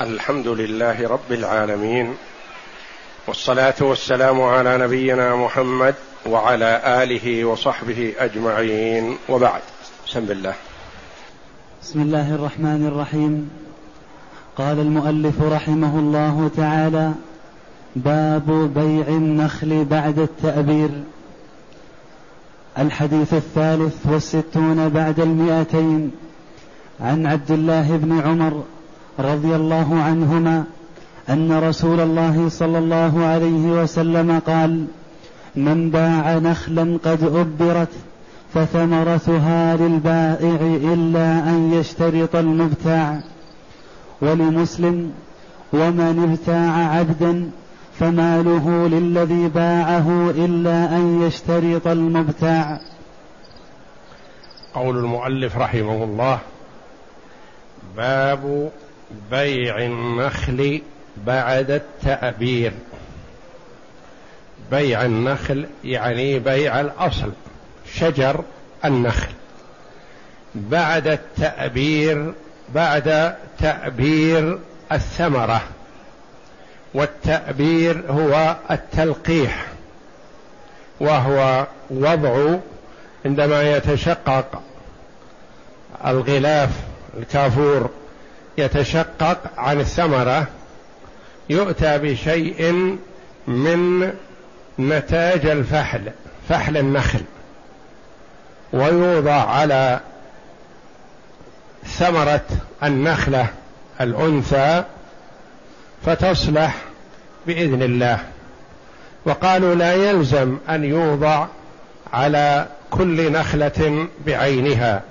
الحمد لله رب العالمين والصلاة والسلام على نبينا محمد وعلى آله وصحبه أجمعين. وبعد بسم الله. بسم الله الرحمن الرحيم. قال المؤلف رحمه الله تعالى باب بيع النخل بعد التأبير. الحديث الثالث والستون بعد المئتين. عن عبد الله بن عمر رضي الله عنهما أن رسول الله صلى الله عليه وسلم قال من باع نخلا قد أبرت فثمرتها للبائع إلا أن يشترط المبتاع. ولمسلم ومن ابتاع عبدا فماله للذي باعه إلا أن يشترط المبتاع. قول المؤلف رحمه الله باب بيع النخل بعد التأبير. بيع النخل يعني بيع الأصل شجر النخل. بعد التأبير بعد تأبير الثمرة والتأبير هو التلقيح وهو وضع عندما يتشقق الغلاف الكافور. يتشقق عن الثمرة يؤتى بشيء من نتاج الفحل فحل النخل. ويوضع على ثمرة النخلة الأنثى فتصلح بإذن الله. وقالوا لا يلزم أن يوضع على كل نخلة بعينها.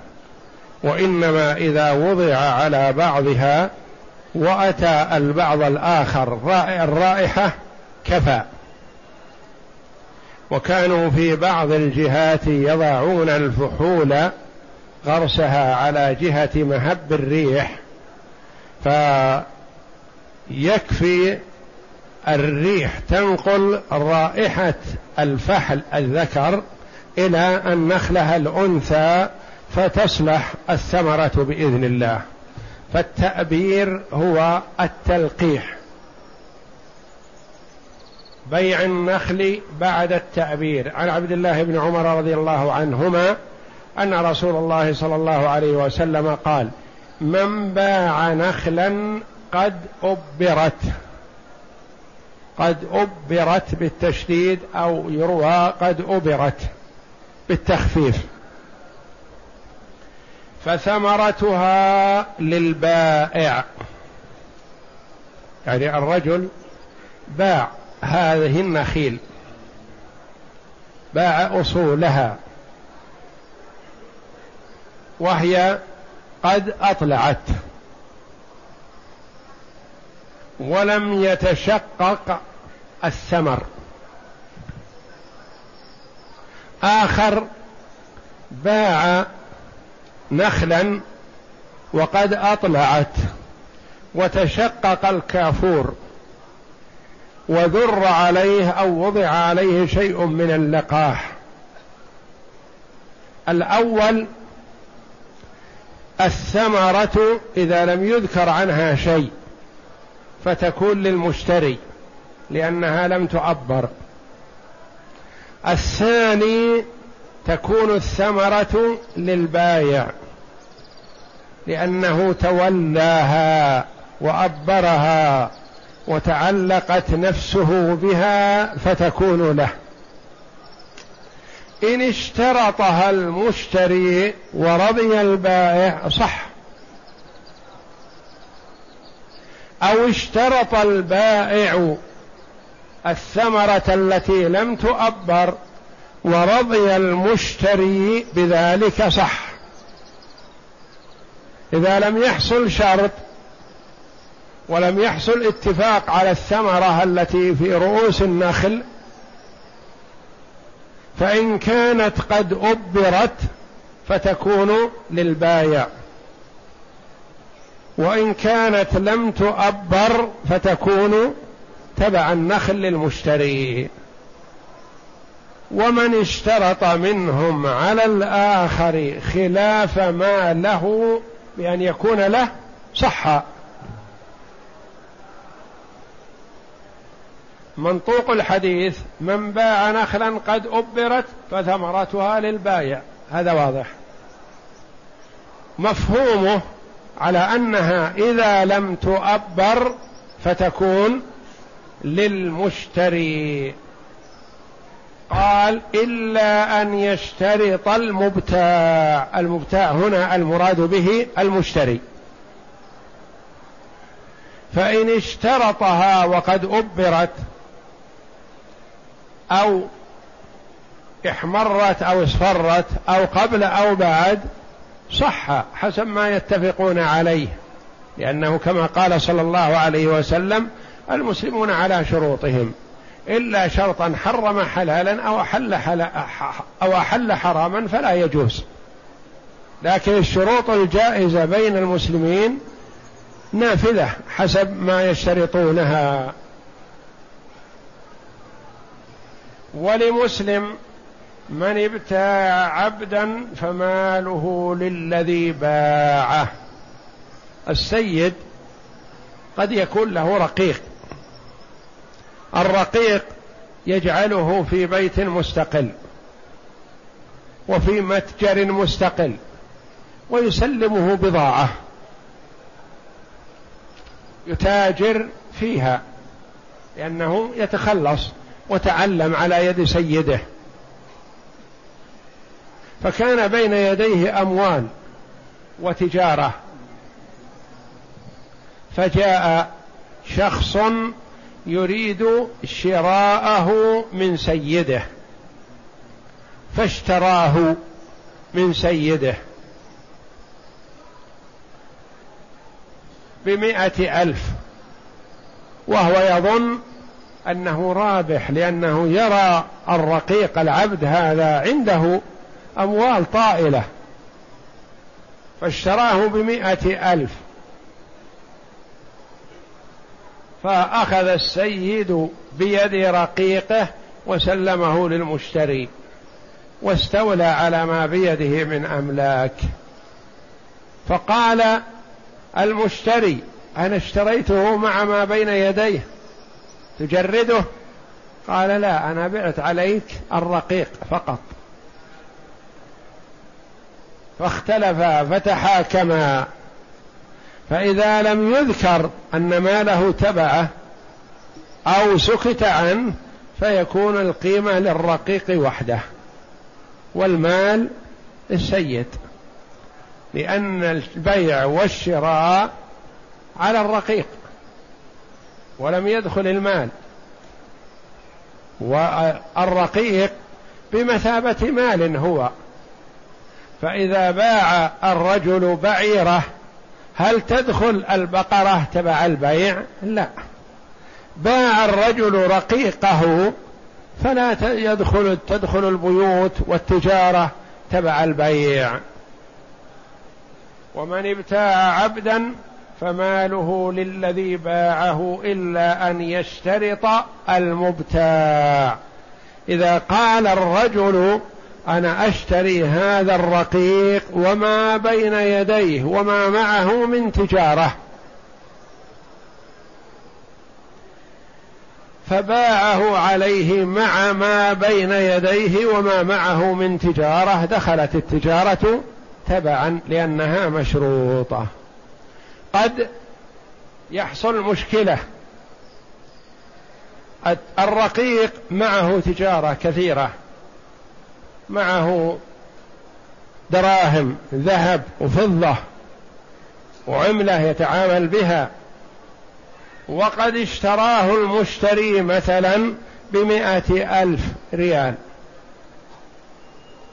وإنما إذا وضع على بعضها وأتى البعض الآخر الرائحة كفى. وكانوا في بعض الجهات يضعون الفحول غرسها على جهة مهب الريح فيكفي الريح تنقل رائحة الفحل الذكر إلى النخله الأنثى فتصلح الثمرة بإذن الله. فالتأبير هو التلقيح. بيع النخل بعد التأبير عن عبد الله بن عمر رضي الله عنهما أن رسول الله صلى الله عليه وسلم قال من باع نخلا قد أبرت. قد أبرت بالتشديد أو يروى قد أبرت بالتخفيف. فثمرتها للبائع. يعني الرجل باع هذه النخيل باع أصولها وهي قد أطلعت ولم يتشقق الثمر. آخر باع نخلا وقد أطلعت وتشقق الكافور وذر عليه أو وضع عليه شيء من اللقاح. الأول الثمرة إذا لم يذكر عنها شيء فتكون للمشتري لأنها لم تعبر الثاني تكون الثمرة للبايع لأنه تولاها وأبرها وتعلقت نفسه بها فتكون له. إن اشترطها المشتري ورضي البائع صح. أو اشترط البائع الثمرة التي لم تؤبر ورضي المشتري بذلك صح. إذا لم يحصل شرط ولم يحصل اتفاق على الثمرة التي في رؤوس النخل فإن كانت قد أبرت فتكون للبايع. وإن كانت لم تؤبر فتكون تبع النخل للمشتري. ومن اشترط منهم على الآخر خلاف ما له بأن يكون له صح منطوق الحديث من باع نخلا قد أبرت فثمرتها للبايع. هذا واضح. مفهومه على أنها إذا لم تؤبر فتكون للمشتري. قال إلا أن يشترط المبتاع. المبتاع هنا المراد به المشتري. فإن اشترطها وقد أبرت أو احمرت أو اصفرت أو قبل أو بعد صح حسب ما يتفقون عليه لأنه كما قال صلى الله عليه وسلم المسلمون على شروطهم. إلا شرطا حرم حلالا أو أحل, حلا أو أحل حراما فلا يجوز. لكن الشروط الجائزة بين المسلمين نافذة حسب ما يشترطونها. ولمسلم من ابتاع عبدا فماله للذي باعه. السيد قد يكون له رقيق. الرقيق يجعله في بيت مستقل وفي متجر مستقل ويسلمه بضاعة يتاجر فيها لأنه يتخلص وتعلم على يد سيده. فكان بين يديه أموال وتجارة. فجاء شخص يريد شراءه من سيده فاشتراه من سيده. بمائة ألف. وهو يظن أنه رابح لأنه يرى الرقيق العبد هذا عنده أموال طائلة. فاشتراه بمائة ألف. فأخذ السيد بيد رقيقه وسلمه للمشتري واستولى على ما بيده من أملاك. فقال المشتري أنا اشتريته مع ما بين يديه تجرده؟ قال لا أنا بعت عليك الرقيق فقط. فاختلفا فتحاكما فإذا لم يذكر أن ماله تبعه أو سكت عنه فيكون القيمة للرقيق وحده والمال للسيد لأن البيع والشراء على الرقيق ولم يدخل المال. والرقيق بمثابة مال هو. فإذا باع الرجل بعيرة هل تدخل البقرة تبع البيع؟ لا. باع الرجل رقيقه فلا يدخل تدخل البيوت والتجارة تبع البيع. ومن ابتاع عبدا فماله للذي باعه إلا أن يشترط المبتاع. إذا قال الرجل أنا أشتري هذا الرقيق وما بين يديه وما معه من تجارة. فباعه عليه مع ما بين يديه وما معه من تجارة. دخلت التجارة تبعا لأنها مشروطة. قد يحصل مشكلة. الرقيق معه تجارة كثيرة. معه دراهم ذهب وفضة وعملة يتعامل بها. وقد اشتراه المشتري مثلا بمائة ألف ريال.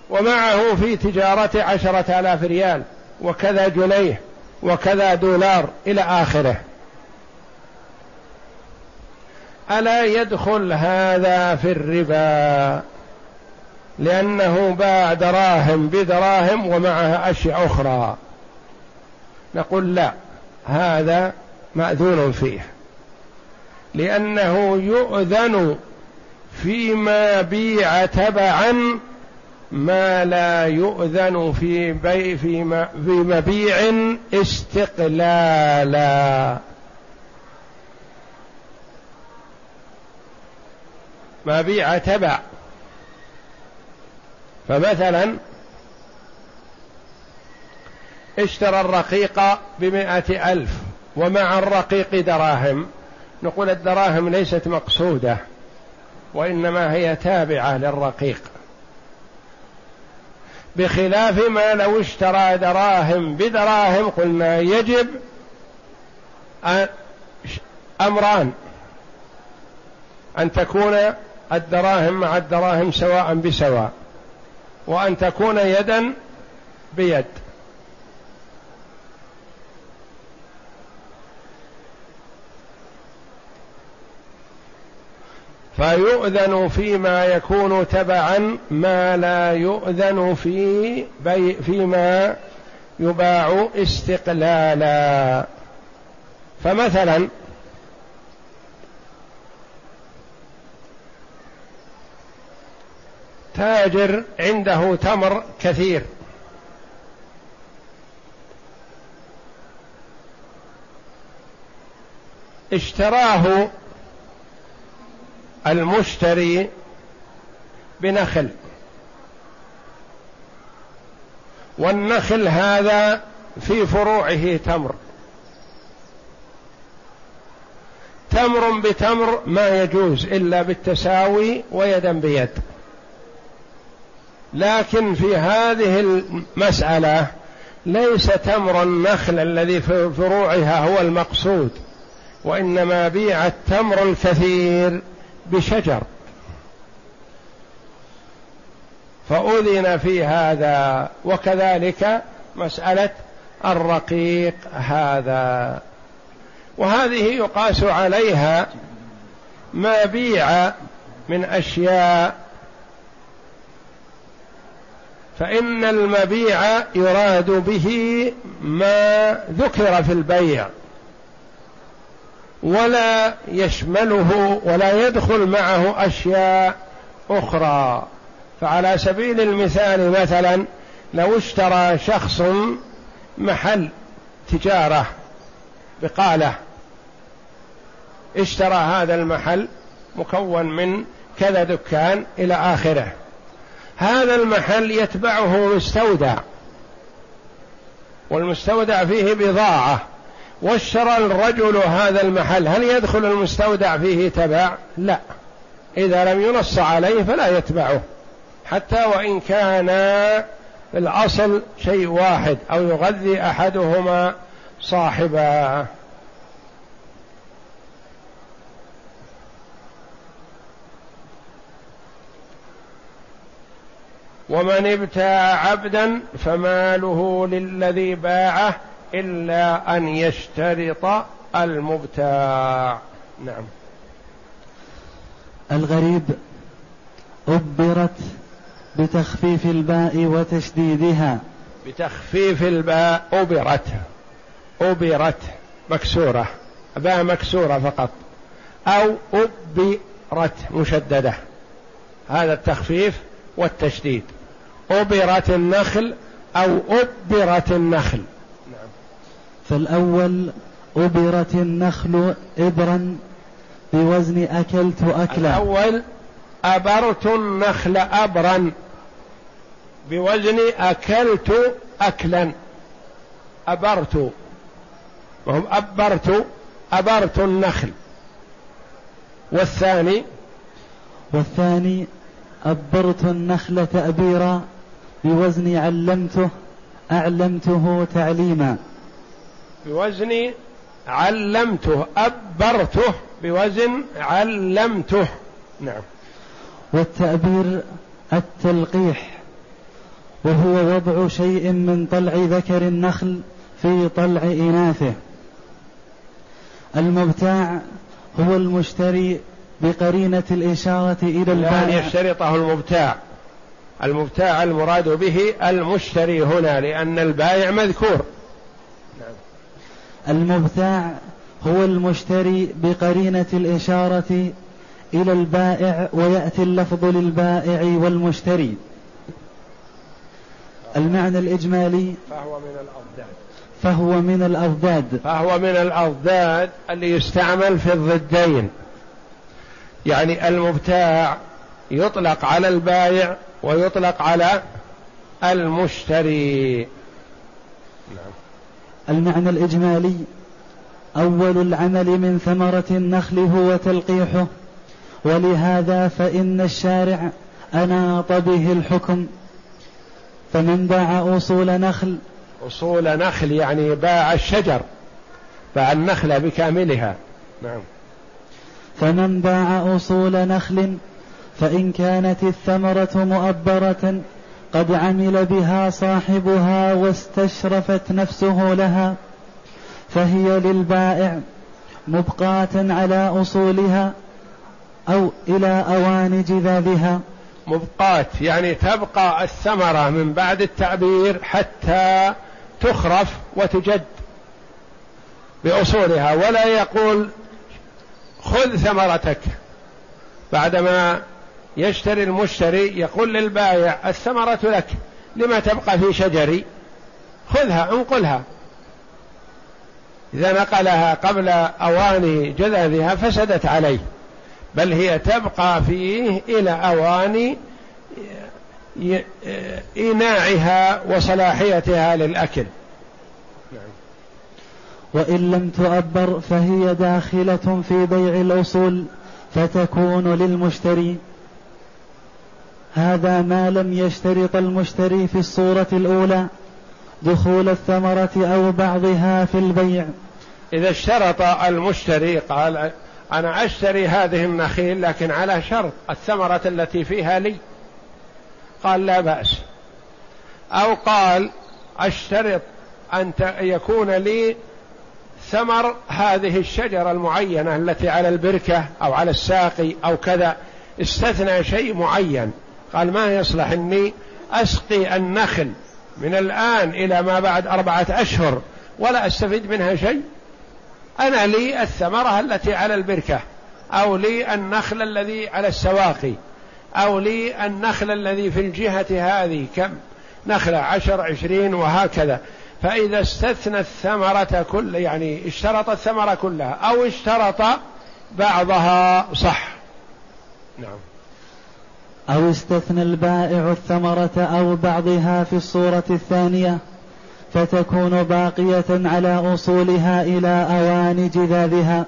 ومعه في تجارة عشرة آلاف ريال وكذا جنيه وكذا دولار إلى آخره. ألا يدخل هذا في الربا؟ لأنه باع دراهم بدراهم ومعها أشياء أخرى. نقول لا هذا مأذون فيه. لأنه يؤذن فيما بيع تبعا ما لا يؤذن في بي في, مبيع استقلالا. مبيع تبع. فمثلا اشترى الرقيق بمائة ألف ومع الرقيق دراهم. نقول الدراهم ليست مقصودة وإنما هي تابعة للرقيق. بخلاف ما لو اشترى دراهم بدراهم قلنا يجب أمران. أن تكون الدراهم مع الدراهم سواء بسواء. وأن تكون يدا بيد. فيؤذن فيما يكون تبعا ما لا يؤذن في بي فيما يباع استقلالا. فمثلا تاجر عنده تمر كثير. اشتراه المشتري بنخل. والنخل هذا في فروعه تمر. تمر بتمر ما يجوز إلا بالتساوي ويدا بيد. لكن في هذه المسألة ليس تمر النخل الذي في فروعها هو المقصود وإنما بيع التمر الكثير بشجر. فأذن في هذا وكذلك مسألة الرقيق هذا. وهذه يقاس عليها ما بيع من أشياء فإن المبيع يراد به ما ذكر في البيع ولا يشمله ولا يدخل معه أشياء أخرى. فعلى سبيل المثال مثلا لو اشترى شخص محل تجارة بقالة اشترى هذا المحل مكون من كذا دكان إلى آخره. هذا المحل يتبعه مستودع والمستودع فيه بضاعة. واشترى الرجل هذا المحل هل يدخل المستودع فيه تبع؟ لا. إذا لم ينص عليه فلا يتبعه. حتى وإن كان الأصل شيء واحد أو يغذي أحدهما صاحبا ومن ابتاع عبدا فماله للذي باعه إلا أن يشترط المبتاع. نعم. الغريب أبرت بتخفيف الباء وتشديدها. بتخفيف الباء أبرت. أبرت مكسورة. باء مكسورة فقط. أو أبرت مشددة. هذا التخفيف والتشديد. أبرت النخل أو أبرت النخل. فالأول أبرت النخل إبرا بوزن أكلت أكلا الأول أبرت النخل أبرا بوزن أكلت أكلا. أبرت. وهم أبرت أبرت النخل. والثاني؟ والثاني أبرت النخل تأبيرا بوزن علمته أعلمته تعليما. بوزن علمته أبرته بوزن علمته. نعم. والتأبير التلقيح وهو وضع شيء من طلع ذكر النخل في طلع إناثه. المبتاع هو المشتري بقرينة الإشارة إلى البائع لا يشترطه المبتاع. المبتاع المراد به المشتري هنا لأن البائع مذكور. المبتاع هو المشتري بقرينة الإشارة إلى البائع ويأتي اللفظ للبائع والمشتري. المعنى الإجمالي فهو من الأضداد. فهو من الأضداد. فهو من الأضداد اللي يستعمل في الضدين. يعني المبتاع يطلق على البايع ويطلق على المشتري. نعم. المعنى الإجمالي أول العمل من ثمرة النخل هو تلقيحه ولهذا فإن الشارع أناط به الحكم. فمن باع أصول نخل أصول نخل يعني باع الشجر باع النخلة بكاملها. نعم. فمن باع أصول نخل فإن كانت الثمرة مؤبرة قد عمل بها صاحبها واستشرفت نفسه لها فهي للبائع مبقاة على أصولها أو إلى أوان جذابها مبقاة يعني تبقى الثمرة من بعد التعبير حتى تخرف وتجد بأصولها ولا يقول خذ ثمرتك بعدما يشتري المشتري يقول للبائع الثمرة لك لما تبقى في شجري؟ خذها انقلها. إذا نقلها قبل أوان جذاذها فسدت عليه بل هي تبقى فيه إلى أوان إيناعها وصلاحيتها للأكل. وإن لم تؤبر فهي داخلة في بيع الأصول فتكون للمشتري هذا ما لم يشترط المشتري في الصورة الأولى دخول الثمرة أو بعضها في البيع. إذا اشترط المشتري قال أنا أشتري هذه النخيل لكن على شرط الثمرة التي فيها لي. قال لا بأس. أو قال أشترط أن يكون لي ثمر هذه الشجرة المعينة التي على البركة أو على الساقي أو كذا. استثنى شيء معين. قال ما يصلح إني أسقي النخل من الآن إلى ما بعد أربعة أشهر ولا أستفيد منها شيء؟ أنا لي الثمرة التي على البركة أو لي النخل الذي على السواقي أو لي النخل الذي في الجهة هذه كم؟ نخلة عشر عشرين وهكذا. فإذا استثنى الثمرة كل يعني اشترط الثمرة كلها أو اشترط بعضها صح. نعم. أو استثنى البائع الثمرة أو بعضها في الصورة الثانية فتكون باقية على أصولها إلى أوان جذاذها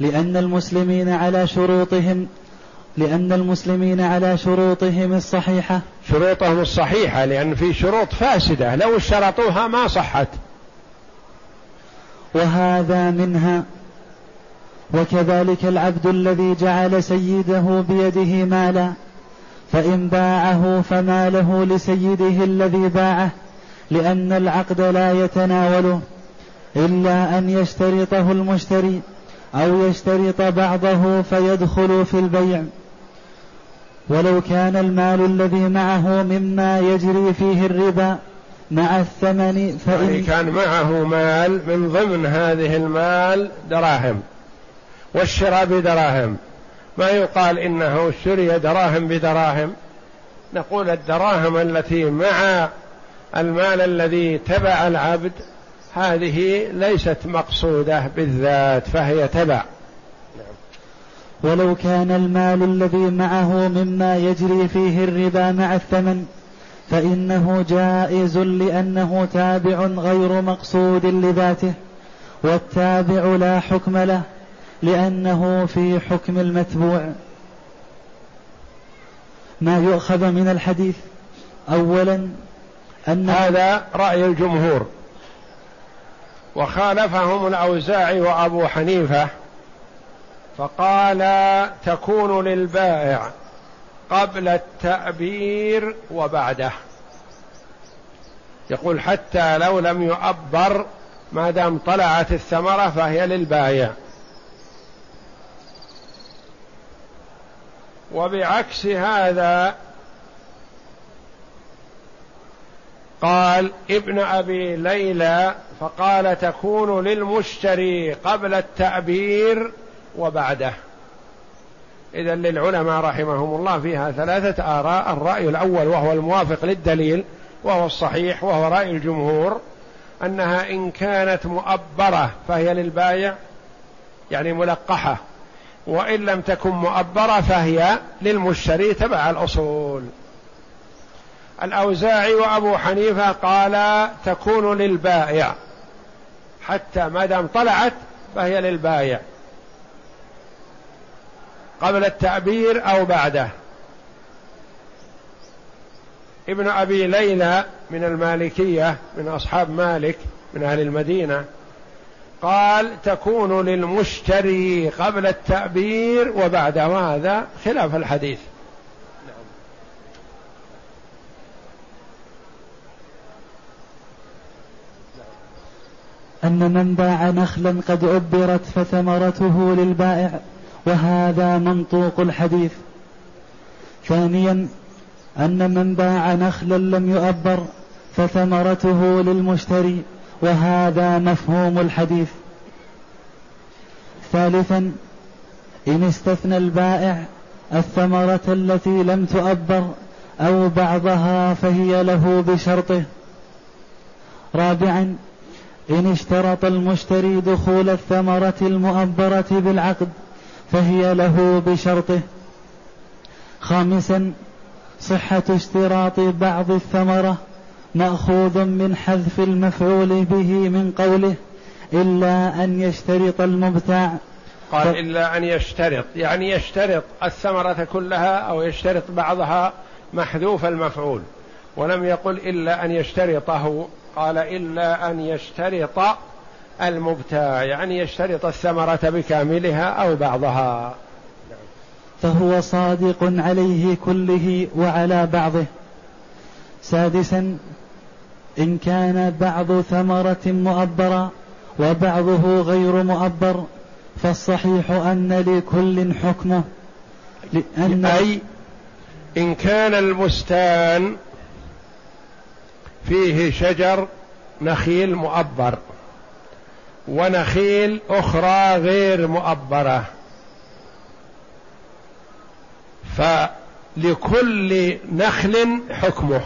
لأن المسلمين على شروطهم لأن المسلمين على شروطهم الصحيحة. شروطهم الصحيحة لأن في شروط فاسدة لو اشترطوها ما صحت. وهذا منها. وكذلك العبد الذي جعل سيده بيده مالا فإن باعه فماله لسيده الذي باعه لأن العقد لا يتناوله إلا أن يشترطه المشتري أو يشترط بعضه فيدخل في البيع. ولو كان المال الذي معه مما يجري فيه الربا مع الثمن فإن يعني كان معه مال من ضمن هذه المال دراهم والشراء بدراهم. ما يقال إنه اشتري دراهم بدراهم. نقول الدراهم التي مع المال الذي تبع العبد هذه ليست مقصودة بالذات فهي تبع. ولو كان المال الذي معه مما يجري فيه الربا مع الثمن فإنه جائز لأنه تابع غير مقصود لذاته والتابع لا حكم له لأنه في حكم المتبوع. ما يؤخذ من الحديث. أولا أن هذا رأي الجمهور. وخالفهم الأوزاعي وأبو حنيفة. فقال تكون للبائع قبل التأبير وبعده. يقول حتى لو لم يؤبر ما دام طلعت الثمرة فهي للبائع. وبعكس هذا قال ابن أبي ليلى فقال تكون للمشتري قبل التعبير وبعده. إذا للعلماء رحمهم الله فيها ثلاثة آراء. الرأي الأول وهو الموافق للدليل وهو الصحيح وهو رأي الجمهور أنها إن كانت مؤبرة فهي للبايع يعني ملقحة. وإن لم تكن مؤبرة فهي للمشتري تبع الأصول. الأوزاعي وأبو حنيفة قال تكون للبائع. حتى ما دام طلعت فهي للبائع. قبل التعبير أو بعده. ابن أبي ليلى من المالكية من أصحاب مالك من أهل المدينة. قال تكون للمشتري قبل التعبير وبعد هذا خلاف الحديث. أن من باع نخلا قد عبرت فثمرته للبائع وهذا منطوق الحديث. ثانيا أن من باع نخلا لم يؤبر فثمرته للمشتري. وهذا مفهوم الحديث. ثالثا إن استثنى البائع الثمرة التي لم تؤبر أو بعضها فهي له بشرطه. رابعا إن اشترط المشتري دخول الثمرة المؤبرة بالعقد فهي له بشرطه. خامسا صحة اشتراط بعض الثمرة مأخوذ من حذف المفعول به من قوله إلا أن يشترط المبتاع قال ف... إلا أن يشترط يعني يشترط الثمرة كلها أو يشترط بعضها محذوف المفعول. ولم يقل إلا أن يشترطه قال إلا أن يشترط المبتاع يعني يشترط الثمرة بكاملها أو بعضها. فهو صادق عليه كله وعلى بعضه. سادسا إن كان بعض ثمرة مؤبرة وبعضه غير مؤبر فالصحيح أن لكل حكمه لأن أي إن كان البستان فيه شجر نخيل مؤبر ونخيل أخرى غير مؤبرة. فلكل نخل حكمه.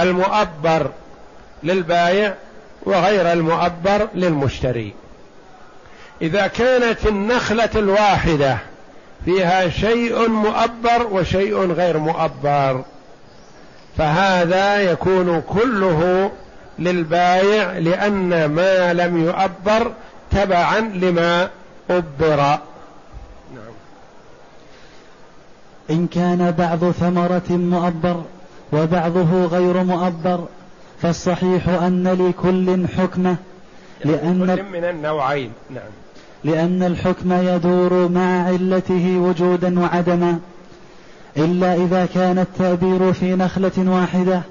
المؤبر للبايع وغير المؤبر للمشتري إذا كانت النخلة الواحدة فيها شيء مؤبر وشيء غير مؤبر فهذا يكون كله للبايع لأن ما لم يؤبر تبعا لما نعم. إن كان بعض ثمرة مؤبر وبعضه غير مؤبر فالصحيح أن لكل حكمة لأن كل من النوعين. نعم. لأن الحكم يدور مع علته وجودا وعدما إلا إذا كان التأبير في نخلة واحدة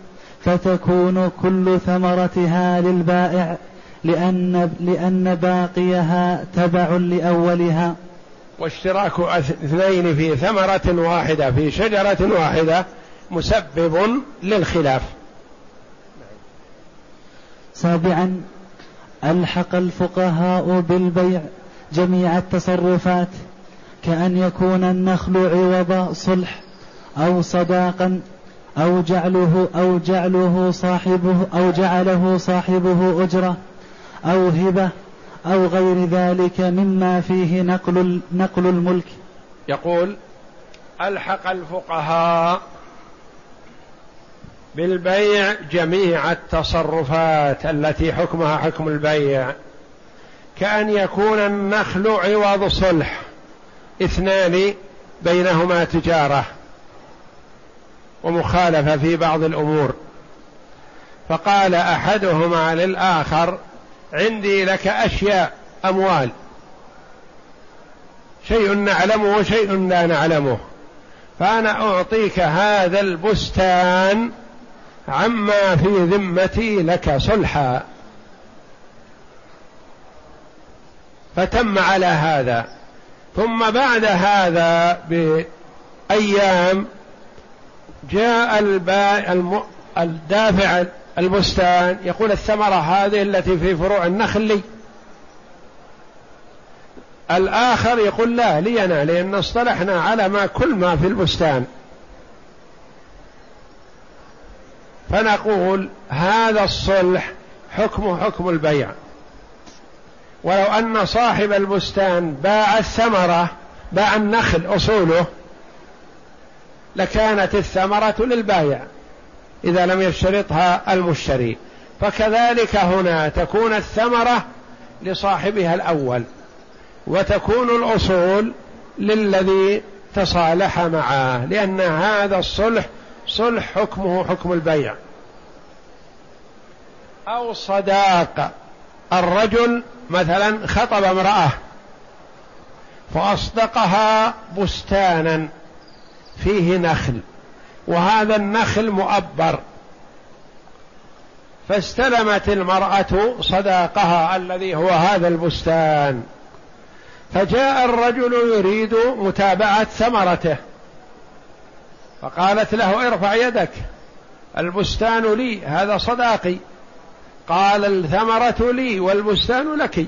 فتكون كل ثمرتها للبائع لأن لأن باقيها تبع لأولها. واشتراك اثنين في ثمرة واحدة في شجرة واحدة مسبب للخلاف. سابعا ألحق الفقهاء بالبيع جميع التصرفات كأن يكون النخل عوض صلح أو صداقا أو جعله أو جعله صاحبه أو جعله صاحبه أجرة أو هبة أو غير ذلك مما فيه نقل نقل الملك. يقول ألحق الفقهاء بالبيع جميع التصرفات التي حكمها حكم البيع. كأن يكون النخل عوض صلح اثنان بينهما تجارة ومخالفة في بعض الأمور. فقال أحدهما للآخر عندي لك أشياء أموال. شيء نعلمه وشيء لا نعلمه. فأنا أعطيك هذا البستان عما في ذمتي لك صلحا. فتم على هذا. ثم بعد هذا بأيام جاء الدافع البستان يقول الثمرة هذه التي في فروع النخل لي. الآخر يقول لا لي أنا لأن اصطلحنا على ما كل ما في البستان. فنقول هذا الصلح حكمه حكم البيع. ولو أن صاحب البستان باع الثمرة باع النخل أصوله لكانت الثمرة للبايع إذا لم يشترطها المشتري. فكذلك هنا تكون الثمرة لصاحبها الأول وتكون الأصول للذي تصالح معه لأن هذا الصلح صلح حكمه حكم البيع. أو صداق الرجل مثلا خطب امرأة فأصدقها بستانا فيه نخل وهذا النخل مؤبر. فاستلمت المرأة صداقها الذي هو هذا البستان. فجاء الرجل يريد متابعة ثمرته. فقالت له ارفع يدك. البستان لي هذا صداقي. قال الثمرة لي والبستان لك.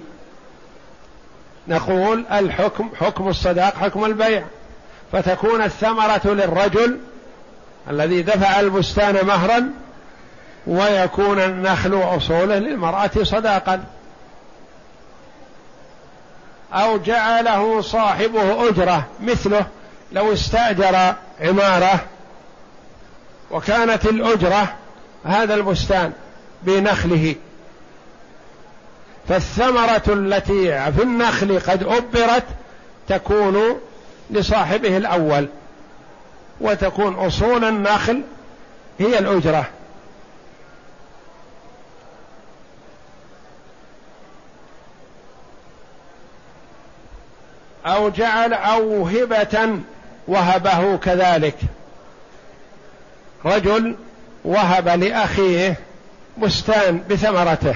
نقول الحكم حكم الصداق حكم البيع. فتكون الثمرة للرجل الذي دفع البستان مهرا ويكون النخل أصوله للمرأة صداقا. أو جعله صاحبه أجرة مثله. لو استأجر عمارة وكانت الأجرة هذا البستان بنخله. فالثمرة التي في النخل قد أبرت تكون لصاحبه الأول وتكون أصول النخل هي الأجرة. أو جعل أو هبة وهبه كذلك. رجل وهب لأخيه بستان بثمرته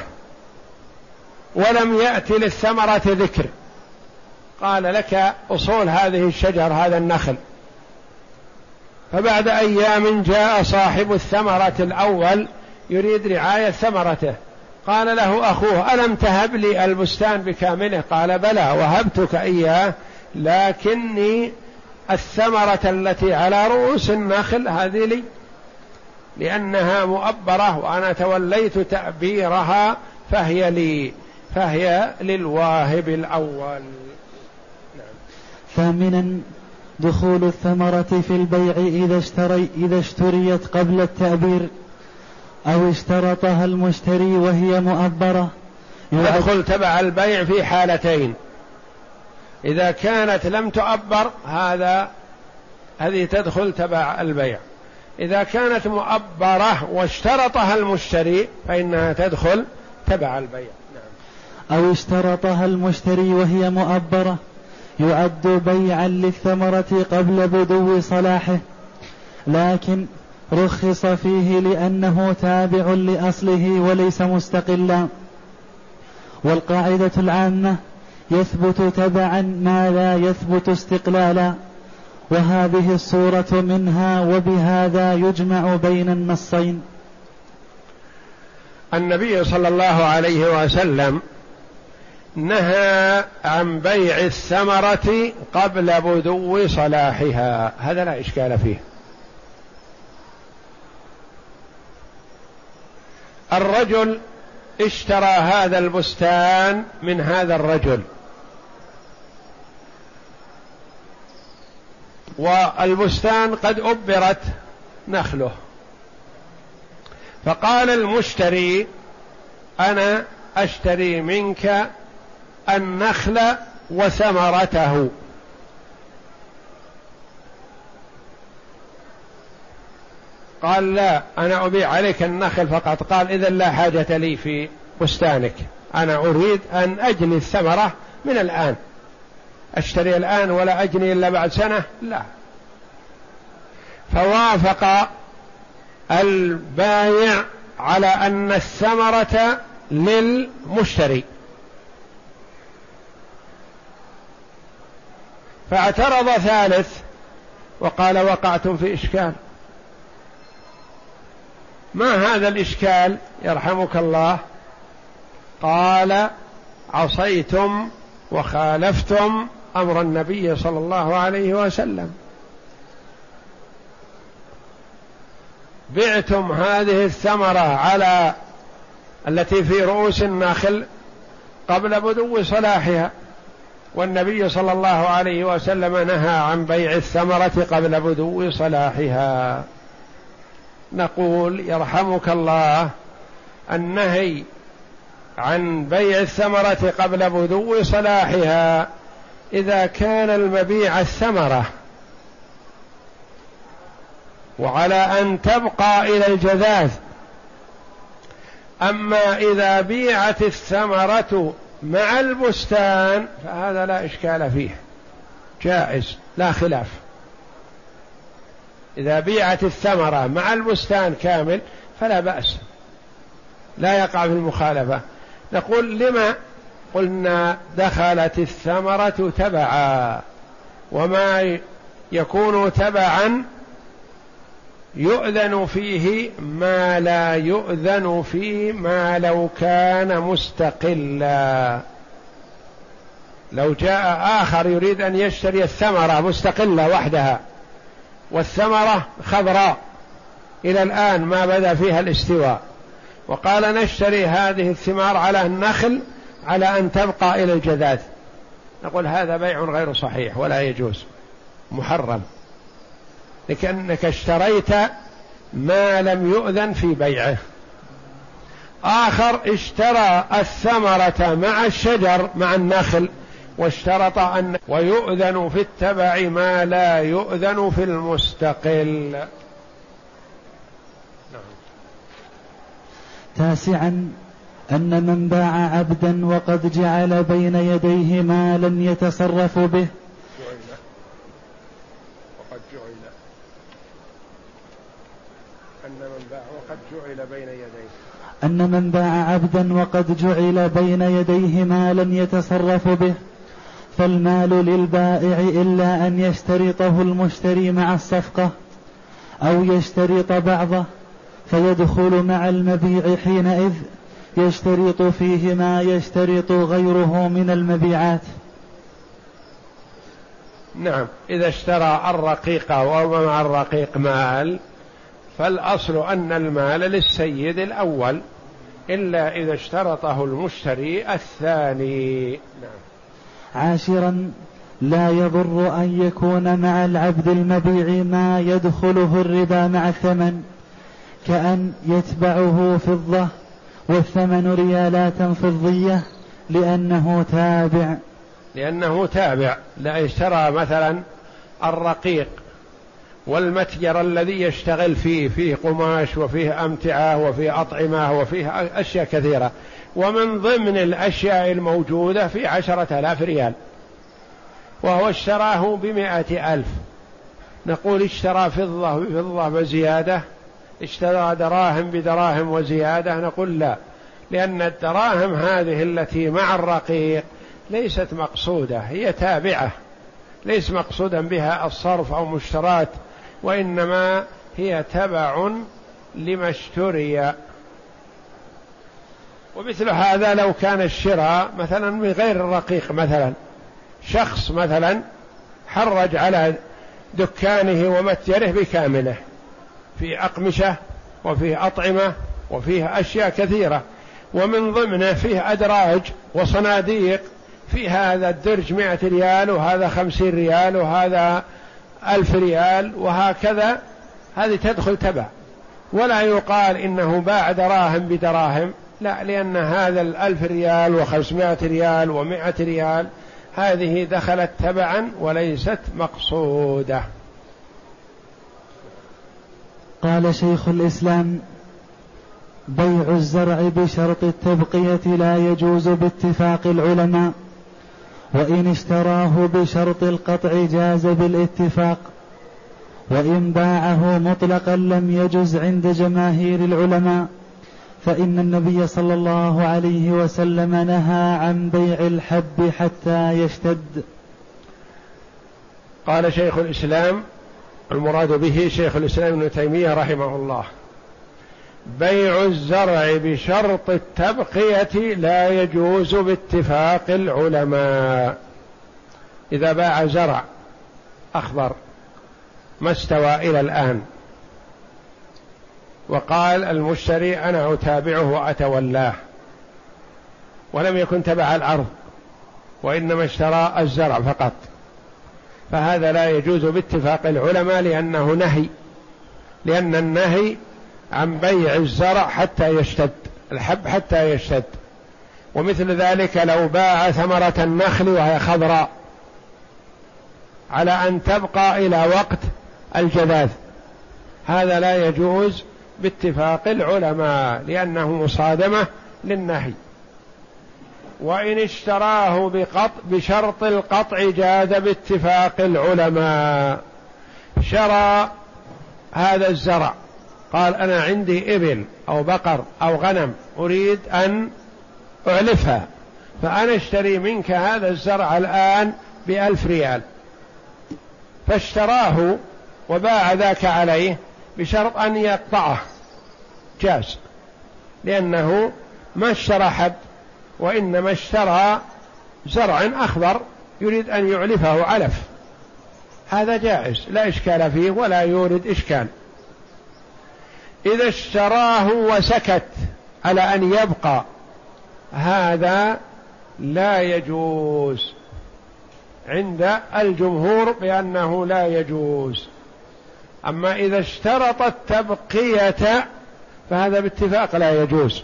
ولم يأتي للثمرة ذكر. قال لك أصول هذه الشجر هذا النخل. فبعد أيام جاء صاحب الثمرة الأول يريد رعاية ثمرته. قال له أخوه ألم تهب لي البستان بكامله؟ قال بلى وهبتك إياه لكني الثمرة التي على رؤوس النخل هذه لي لأنها مؤبرة وأنا توليت تأبيرها فهي لي فهي للواهب الأول. نعم. ثامنا دخول الثمرة في البيع إذا اشتري إذا اشتريت قبل التأبير أو اشترطها المشتري وهي مؤبرة. يدخل تبع البيع في حالتين. إذا كانت لم تؤبر هذا هذه تدخل تبع البيع. إذا كانت مؤبرة واشترطها المشتري فإنها تدخل تبع البيع. نعم. أو اشترطها المشتري وهي مؤبرة يعد بيعا للثمرة قبل بدو صلاحه. لكن رخص فيه لأنه تابع لأصله وليس مستقلا. والقاعدة العامة يثبت تبعا ما لا يثبت استقلالا. وهذه الصورة منها وبهذا يجمع بين النصين. النبي صلى الله عليه وسلم نهى عن بيع الثمرة قبل بدو صلاحها. هذا لا إشكال فيه. الرجل اشترى هذا البستان من هذا الرجل. والبستان قد أبرت نخله. فقال المشتري أنا أشتري منك النخل وثمرته. قال لا أنا أبيع عليك النخل فقط. قال إذا لا حاجة لي في بستانك. أنا أريد أن أجني الثمرة من الآن. أشتري الآن ولا أجني إلا بعد سنة؟ لا. فوافق البايع على أن الثمرة للمشتري. فاعترض ثالث وقال وقعتم في إشكال. ما هذا الإشكال؟ يرحمك الله. قال عصيتم وخالفتم أمر النبي صلى الله عليه وسلم. بعتم هذه الثمرة على التي في رؤوس النخل قبل بدو صلاحها والنبي صلى الله عليه وسلم نهى عن بيع الثمرة قبل بدو صلاحها. نقول يرحمك الله النهي عن بيع الثمرة قبل بدو صلاحها إذا كان المبيع الثمرة وعلى أن تبقى إلى الجذاذ. أما إذا بيعت الثمرة مع البستان فهذا لا إشكال فيه. جائز لا خلاف. إذا بيعت الثمرة مع البستان كامل فلا بأس. لا يقع في المخالفة. نقول لما قلنا دخلت الثمرة تبعا وما يكون تبعا يؤذن فيه ما لا يؤذن فيه ما لو كان مستقلا. لو جاء آخر يريد أن يشتري الثمرة مستقلة وحدها والثمرة خضراء. إلى الآن ما بدا فيها الاستواء. وقال نشتري هذه الثمار على النخل على أن تبقى إلى الجذاذ. نقول هذا بيع غير صحيح ولا يجوز محرم. لكنك اشتريت ما لم يؤذن في بيعه. آخر اشترى الثمرة مع الشجر مع النخل واشترط أن ويؤذن في التبع ما لا يؤذن في المستقل. تاسعا أن من باع عبدا وقد جعل بين يديه مالا يتصرف به. وقد جعل. أن من باع وقد جعل بين يديه. أن من باع عبدا وقد جعل بين يديه مالا يتصرف به. فالمال للبائع إلا أن يشترطه المشتري مع الصفقة أو يشترط بعضه فيدخل مع المبيع حينئذ. يشترط فيه ما يشترط غيره من المبيعات. نعم إذا اشترى الرقيق ومع الرقيق مال فالأصل أن المال للسيد الأول إلا إذا اشترطه المشتري الثاني. نعم. عاشرا لا يضر أن يكون مع العبد المبيع ما يدخله الربا مع الثمن كأن يتبعه فضة. والثمن ريالات فضية لأنه تابع. لأنه تابع. لا اشترى مثلا الرقيق والمتجر الذي يشتغل فيه فيه قماش وفيه أمتعة وفيه أطعمة وفيه أشياء كثيرة. ومن ضمن الأشياء الموجودة في عشرة آلاف ريال. وهو اشتراه بمائة ألف. نقول اشترى فضة بفضة وزيادة اشترى دراهم بدراهم وزيادة نقول لا لأن الدراهم هذه التي مع الرقيق ليست مقصودة هي تابعة ليس مقصودا بها الصرف أو مشترات وإنما هي تبع لما اشتري. ومثل هذا لو كان الشراء مثلا بغير الرقيق مثلا شخص مثلا حرج على دكانه ومتجره بكامله. في أقمشة وفيه أطعمة وفيه أشياء كثيرة. ومن ضمنه فيه أدراج وصناديق. في هذا الدرج مئة ريال وهذا خمسين ريال وهذا ألف ريال وهكذا. هذه تدخل تبع. ولا يقال إنه باع دراهم بدراهم. لا لأن هذا الألف ريال وخمسمائة ريال ومائة ريال هذه دخلت تبعا وليست مقصودة. قال شيخ الإسلام بيع الزرع بشرط التبقية لا يجوز باتفاق العلماء وإن اشتراه بشرط القطع جاز بالاتفاق وإن باعه مطلقا لم يجز عند جماهير العلماء فإن النبي صلى الله عليه وسلم نهى عن بيع الحب حتى يشتد. قال شيخ الإسلام المراد به شيخ الإسلام ابن تيمية رحمه الله. بيع الزرع بشرط التبقية لا يجوز باتفاق العلماء. إذا باع زرع أخضر ما استوى إلى الآن. وقال المشتري أنا أتابعه وأتولاه. ولم يكن تبع الأرض وإنما اشترى الزرع فقط. فهذا لا يجوز باتفاق العلماء لأنه نهي لأن النهي عن بيع الزرع حتى يشتد الحب حتى يشتد. ومثل ذلك لو باع ثمرة النخل وهي خضراء على أن تبقى إلى وقت الجذاذ. هذا لا يجوز باتفاق العلماء لأنه مصادمة للنهي. وإن اشتراه بقط بشرط القطع جاز باتفاق العلماء. شرى هذا الزرع. قال أنا عندي إبل أو بقر أو غنم أريد أن أعلفها. فأنا اشتري منك هذا الزرع الآن بألف ريال. فاشتراه وباع ذاك عليه بشرط أن يقطعه. جاز. لأنه ما اشترى حب وإنما اشترى زرع أخضر يريد أن يعلفه علف. هذا جائز لا إشكال فيه ولا يورد إشكال. إذا اشتراه وسكت على أن يبقى هذا لا يجوز. عند الجمهور بأنه لا يجوز. أما إذا اشترط التبقية فهذا باتفاق لا يجوز.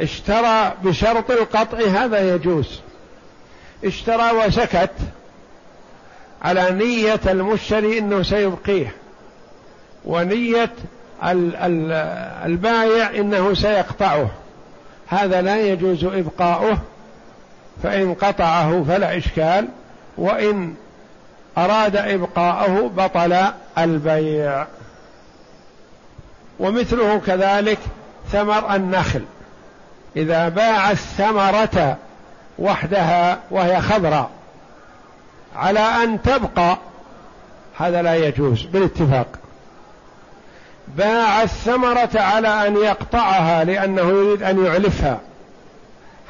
اشترى بشرط القطع هذا يجوز. اشترى وسكت على نية المشتري إنه سيبقيه ونية البايع إنه سيقطعه. هذا لا يجوز إبقاؤه فإن قطعه فلا إشكال وإن أراد ابقاءه بطل البيع. ومثله كذلك ثمر النخل. إذا باع الثمرة وحدها وهي خضراء على أن تبقى هذا لا يجوز بالاتفاق. باع الثمرة على أن يقطعها لأنه يريد أن يعلفها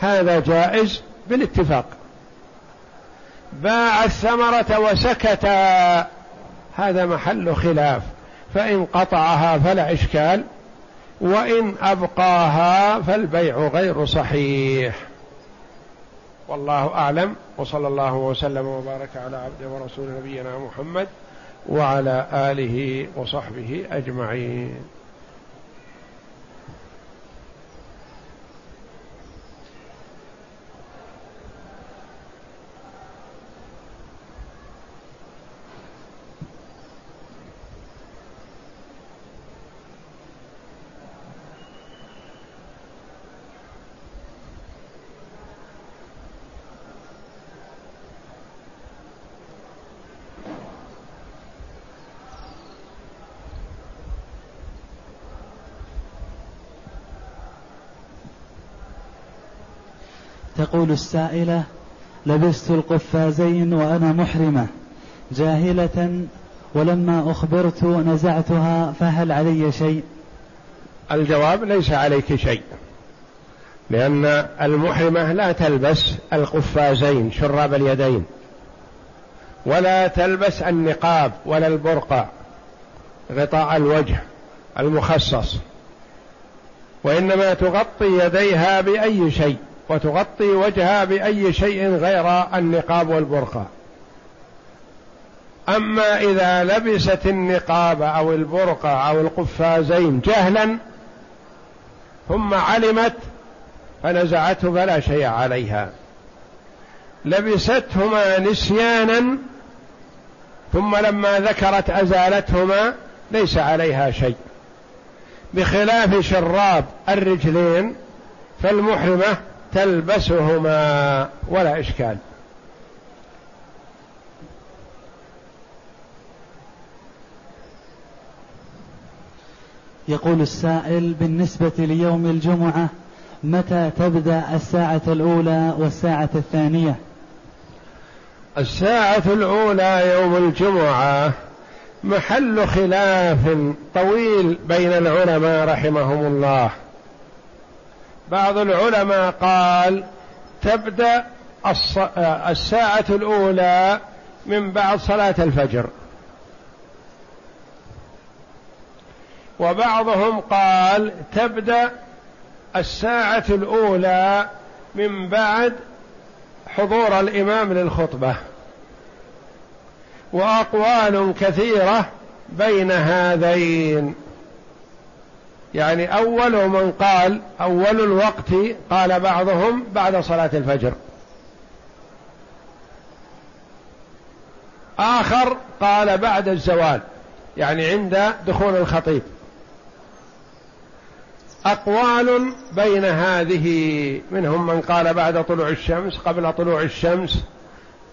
هذا جائز بالاتفاق. باع الثمرة وسكت هذا محل خلاف فإن قطعها فلا إشكال. وإن أبقاها فالبيع غير صحيح. والله أعلم. وصلى الله وسلم وبارك على عبده ورسول نبينا محمد وعلى آله وصحبه أجمعين. تقول السائلة لبست القفازين وأنا محرمة. جاهلة ولما أخبرت نزعتها فهل علي شيء؟ الجواب ليس عليك شيء لأن المحرمة لا تلبس القفازين شراب اليدين ولا تلبس النقاب ولا البرقع غطاء الوجه المخصص وإنما تغطي يديها بأي شيء. وتغطي وجهها بأي شيء غير النقاب والبرقع أما إذا لبست النقاب أو البرقع أو القفازين جهلا ثم علمت فنزعته فلا شيء عليها. لبستهما نسيانا ثم لما ذكرت أزالتهما ليس عليها شيء. بخلاف شراب الرجلين فالمحرمة تلبسهما ولا إشكال. يقول السائل بالنسبة ليوم الجمعة متى تبدأ الساعة الأولى والساعة الثانية؟ الساعة الأولى يوم الجمعة محل خلاف طويل بين العلماء رحمهم الله. بعض العلماء قال تبدأ الساعة الأولى من بعد صلاة الفجر. وبعضهم قال تبدأ الساعة الأولى من بعد حضور الإمام للخطبة. وأقوال كثيرة بين هذين. يعني أول من قال أول الوقت قال بعضهم بعد صلاة الفجر. آخر قال بعد الزوال يعني عند دخول الخطيب. أقوال بين هذه منهم من قال بعد طلوع الشمس قبل طلوع الشمس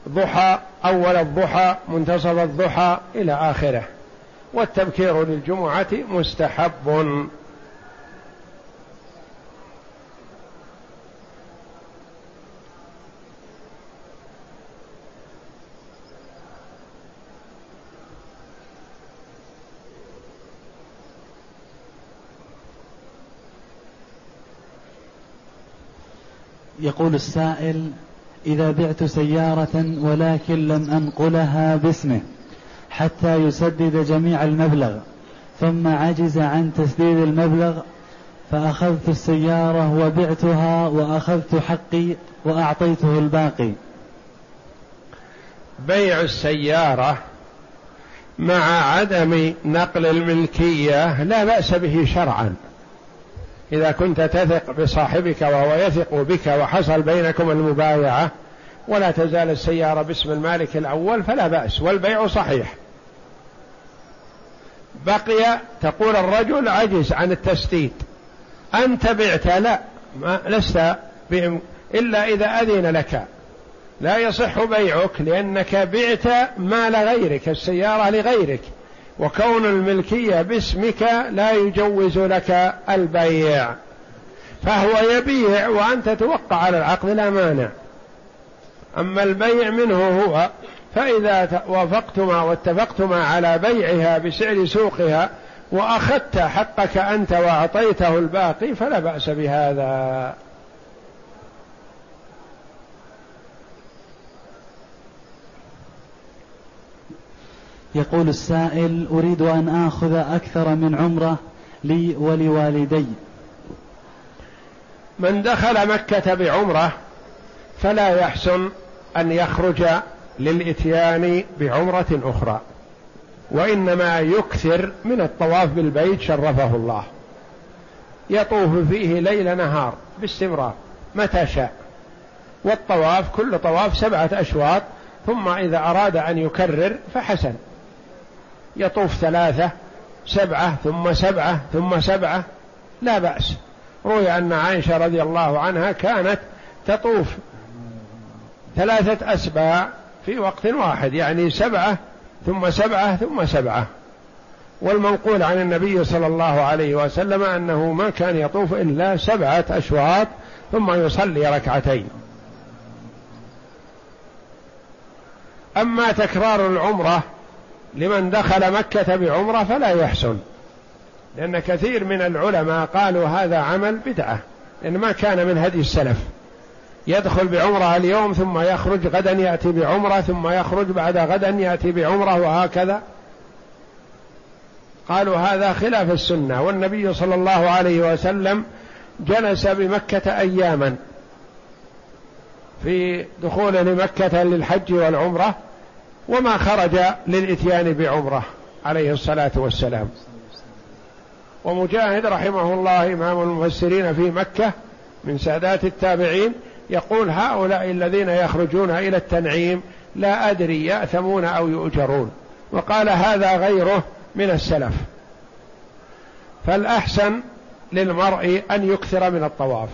ضحى أول الضحى منتصف الضحى إلى آخره. والتبكير للجمعة مستحب. يقول السائل إذا بعت سيارة ولكن لم أنقلها باسمه حتى يسدد جميع المبلغ ثم عجز عن تسديد المبلغ فأخذت السيارة وبعتها وأخذت حقي وأعطيته الباقي. بيع السيارة مع عدم نقل الملكية لا بأس به شرعا. إذا كنت تثق بصاحبك وهو يثق بك وحصل بينكم المبايعة ولا تزال السيارة باسم المالك الأول فلا بأس والبيع صحيح. بقي تقول الرجل عجز عن التسديد. أنت بعت؟ لا ما لست إلا إذا أذن لك. لا يصح بيعك لأنك بعت مال غيرك السيارة لغيرك. وكون الملكية باسمك لا يجوز لك البيع. فهو يبيع وأنت توقع على العقد لا مانع. أما البيع منه هو فإذا وافقتما واتفقتما على بيعها بسعر سوقها وأخذت حقك أنت وأعطيته الباقي فلا بأس بهذا. يقول السائل أريد أن آخذ أكثر من عمرة لي ولوالدي. من دخل مكة بعمرة فلا يحسن أن يخرج للإتيان بعمرة أخرى وإنما يكثر من الطواف بالبيت شرفه الله. يطوف فيه ليل نهار باستمرار متى شاء والطواف كل طواف سبعة أشواط ثم إذا أراد أن يكرر فحسن. يطوف ثلاثة سبعة ثم سبعة ثم سبعة لا بأس. روي أن عائشة رضي الله عنها كانت تطوف ثلاثة أسباع في وقت واحد يعني سبعة ثم سبعة ثم سبعة. والمنقول عن النبي صلى الله عليه وسلم أنه ما كان يطوف إلا سبعة أشواط ثم يصلي ركعتين. أما تكرار العمرة لمن دخل مكة بعمرة فلا يحسن. لأن كثير من العلماء قالوا هذا عمل بدعة لأن ما كان من هدي السلف. يدخل بعمرة اليوم ثم يخرج غدا يأتي بعمرة ثم يخرج بعد غدا يأتي بعمرة وهكذا. قالوا هذا خلاف السنة والنبي صلى الله عليه وسلم جلس بمكة أياما في دخول لمكة للحج والعمرة. وما خرج للإتيان بعمرة عليه الصلاة والسلام. ومجاهد رحمه الله إمام المفسرين في مكة من سادات التابعين يقول هؤلاء الذين يخرجون إلى التنعيم لا أدري يأثمون أو يؤجرون. وقال هذا غيره من السلف. فالأحسن للمرء أن يكثر من الطواف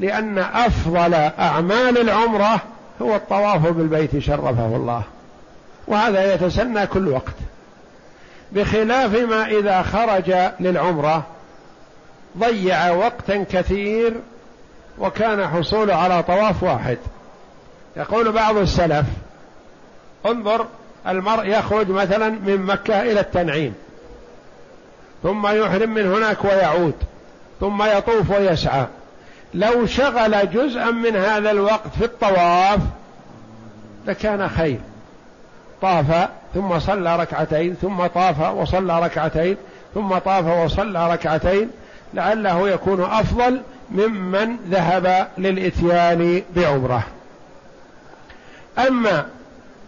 لأن أفضل أعمال العمرة هو الطواف بالبيت شرفه الله. وهذا يتسنى كل وقت. بخلاف ما إذا خرج للعمرة ضيع وقتا كثير وكان حصوله على طواف واحد. يقول بعض السلف انظر المرء يخرج مثلا من مكة إلى التنعيم ثم يحرم من هناك ويعود ثم يطوف ويسعى. لو شغل جزءا من هذا الوقت في الطواف لكان خير. طاف ثم صلى ركعتين ثم طاف وصلى ركعتين ثم طاف وصلى ركعتين لعله يكون أفضل ممن ذهب للإتيان بعمرة. أما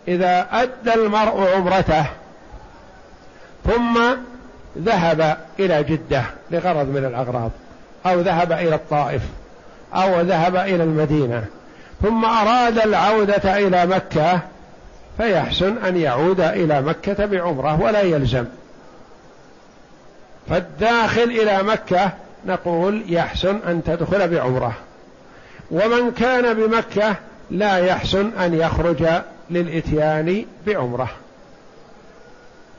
إذا أدى المرء عمرته ثم ذهب إلى جدة لغرض من الأغراض أو ذهب إلى الطائف أو ذهب إلى المدينة ثم أراد العودة إلى مكة فيحسن أن يعود إلى مكة بعمرة ولا يلزم. فالداخل إلى مكة نقول يحسن أن تدخل بعمرة. ومن كان بمكة لا يحسن أن يخرج للإتيان بعمرة.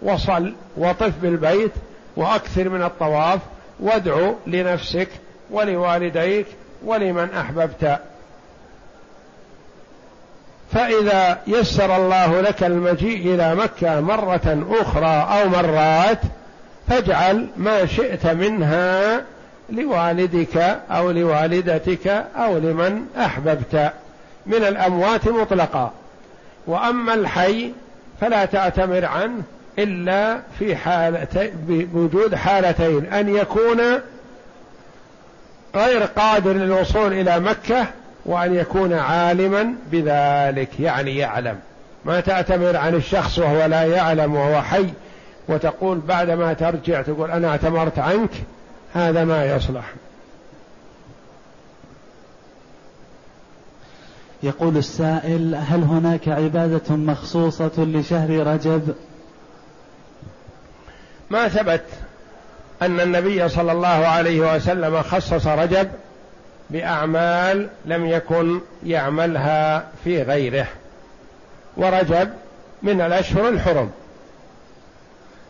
وصل وطف بالبيت وأكثر من الطواف وادعو لنفسك ولوالديك ولمن أحببت. فإذا يسر الله لك المجيء إلى مكة مرة أخرى أو مرات فاجعل ما شئت منها لوالدك أو لوالدتك أو لمن أحببت. من الأموات مطلقا وأما الحي فلا تعتمر عنه إلا في حالتين بوجود حالتين أن يكون غير قادر للوصول إلى مكة وأن يكون عالما بذلك يعني يعلم. ما تعتمر عن الشخص وهو لا يعلم وهو حي وتقول بعدما ترجع تقول أنا اعتمرت عنك هذا ما يصلح. يقول السائل هل هناك عبادة مخصوصة لشهر رجب؟ ما ثبت أن النبي صلى الله عليه وسلم خصص رجب بأعمال لم يكن يعملها في غيره ورجب من الأشهر الحرم.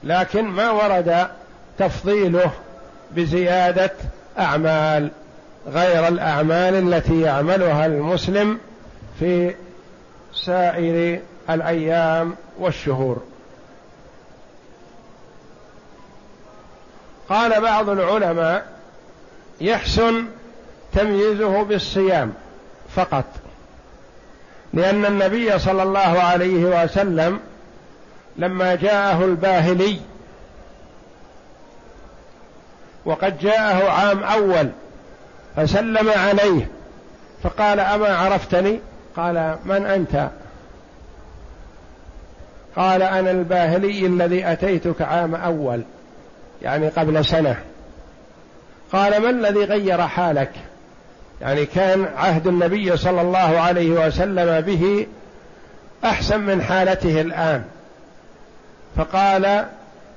لكن ما ورد تفضيله بزيادة أعمال غير الأعمال التي يعملها المسلم في سائر الأيام والشهور. قال بعض العلماء يحسن تمييزه بالصيام فقط. لأن النبي صلى الله عليه وسلم لما جاءه الباهلي وقد جاءه عام أول فسلم عليه فقال أما عرفتني؟ قال من أنت؟ قال أنا الباهلي الذي أتيتك عام أول يعني قبل سنة. قال ما الذي غير حالك؟ يعني كان عهد النبي صلى الله عليه وسلم به أحسن من حالته الآن. فقال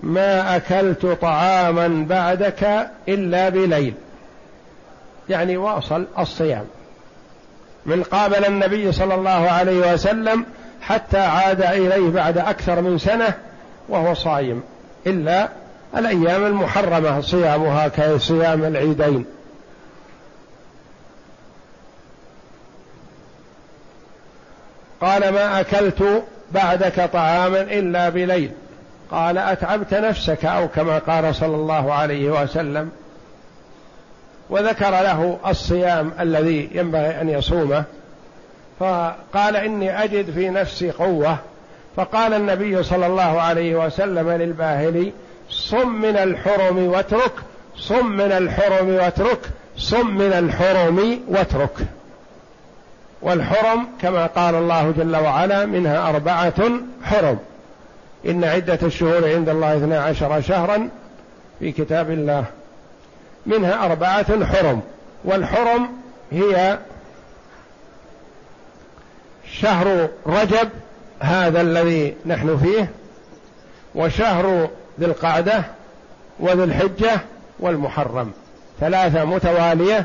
ما أكلت طعاما بعدك إلا بليل. يعني واصل الصيام. من قابل النبي صلى الله عليه وسلم حتى عاد إليه بعد أكثر من سنة وهو صايم إلا الأيام المحرمة صيامها كصيام العيدين. قال ما أكلت بعدك طعاما إلا بليل. قال أتعبت نفسك أو كما قال صلى الله عليه وسلم. وذكر له الصيام الذي ينبغي أن يصومه. فقال إني أجد في نفسي قوة. فقال النبي صلى الله عليه وسلم للباهلي صم من الحرم واترك صم من الحرم واترك صم من الحرم واترك. والحرم كما قال الله جل وعلا منها أربعة حرم. إن عدة الشهور عند الله اثنا عشر شهرا في كتاب الله. منها أربعة حرم. والحرم هي شهر رجب هذا الذي نحن فيه وشهر ذي القعدة وذي الحجة والمحرم. ثلاثة متوالية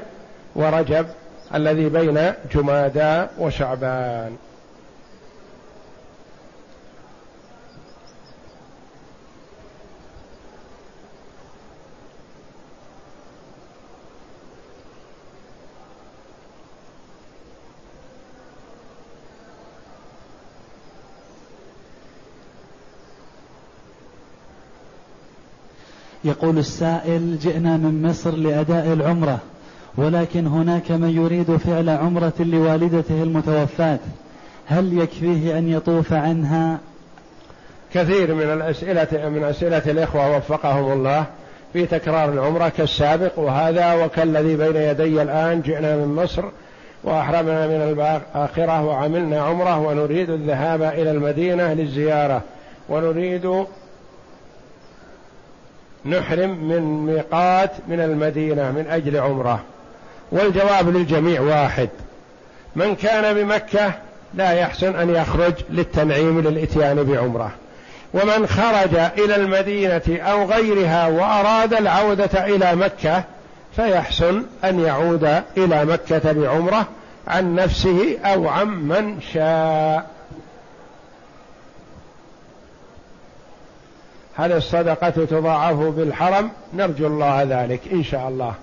ورجب. الذي بين جمادى وشعبان. يقول السائل جئنا من مصر لأداء العمرة. ولكن هناك من يريد فعل عمرة لوالدته المتوفاة. هل يكفيه أن يطوف عنها؟ كثير من الأسئلة من أسئلة الإخوة وفقهم الله في تكرار العمرة كالسابق وهذا وكالذي بين يدي الآن جئنا من مصر وأحرمنا من الآخرة وعملنا عمرة ونريد الذهاب إلى المدينة للزيارة ونريد نحرم من ميقات من المدينة من أجل عمرة. والجواب للجميع واحد. من كان بمكة لا يحسن أن يخرج للتنعيم للإتيان بعمرة. ومن خرج إلى المدينة أو غيرها وأراد العودة إلى مكة فيحسن أن يعود إلى مكة بعمرة عن نفسه أو عن من شاء. هل الصدقة تضاعف بالحرم؟ نرجو الله ذلك إن شاء الله.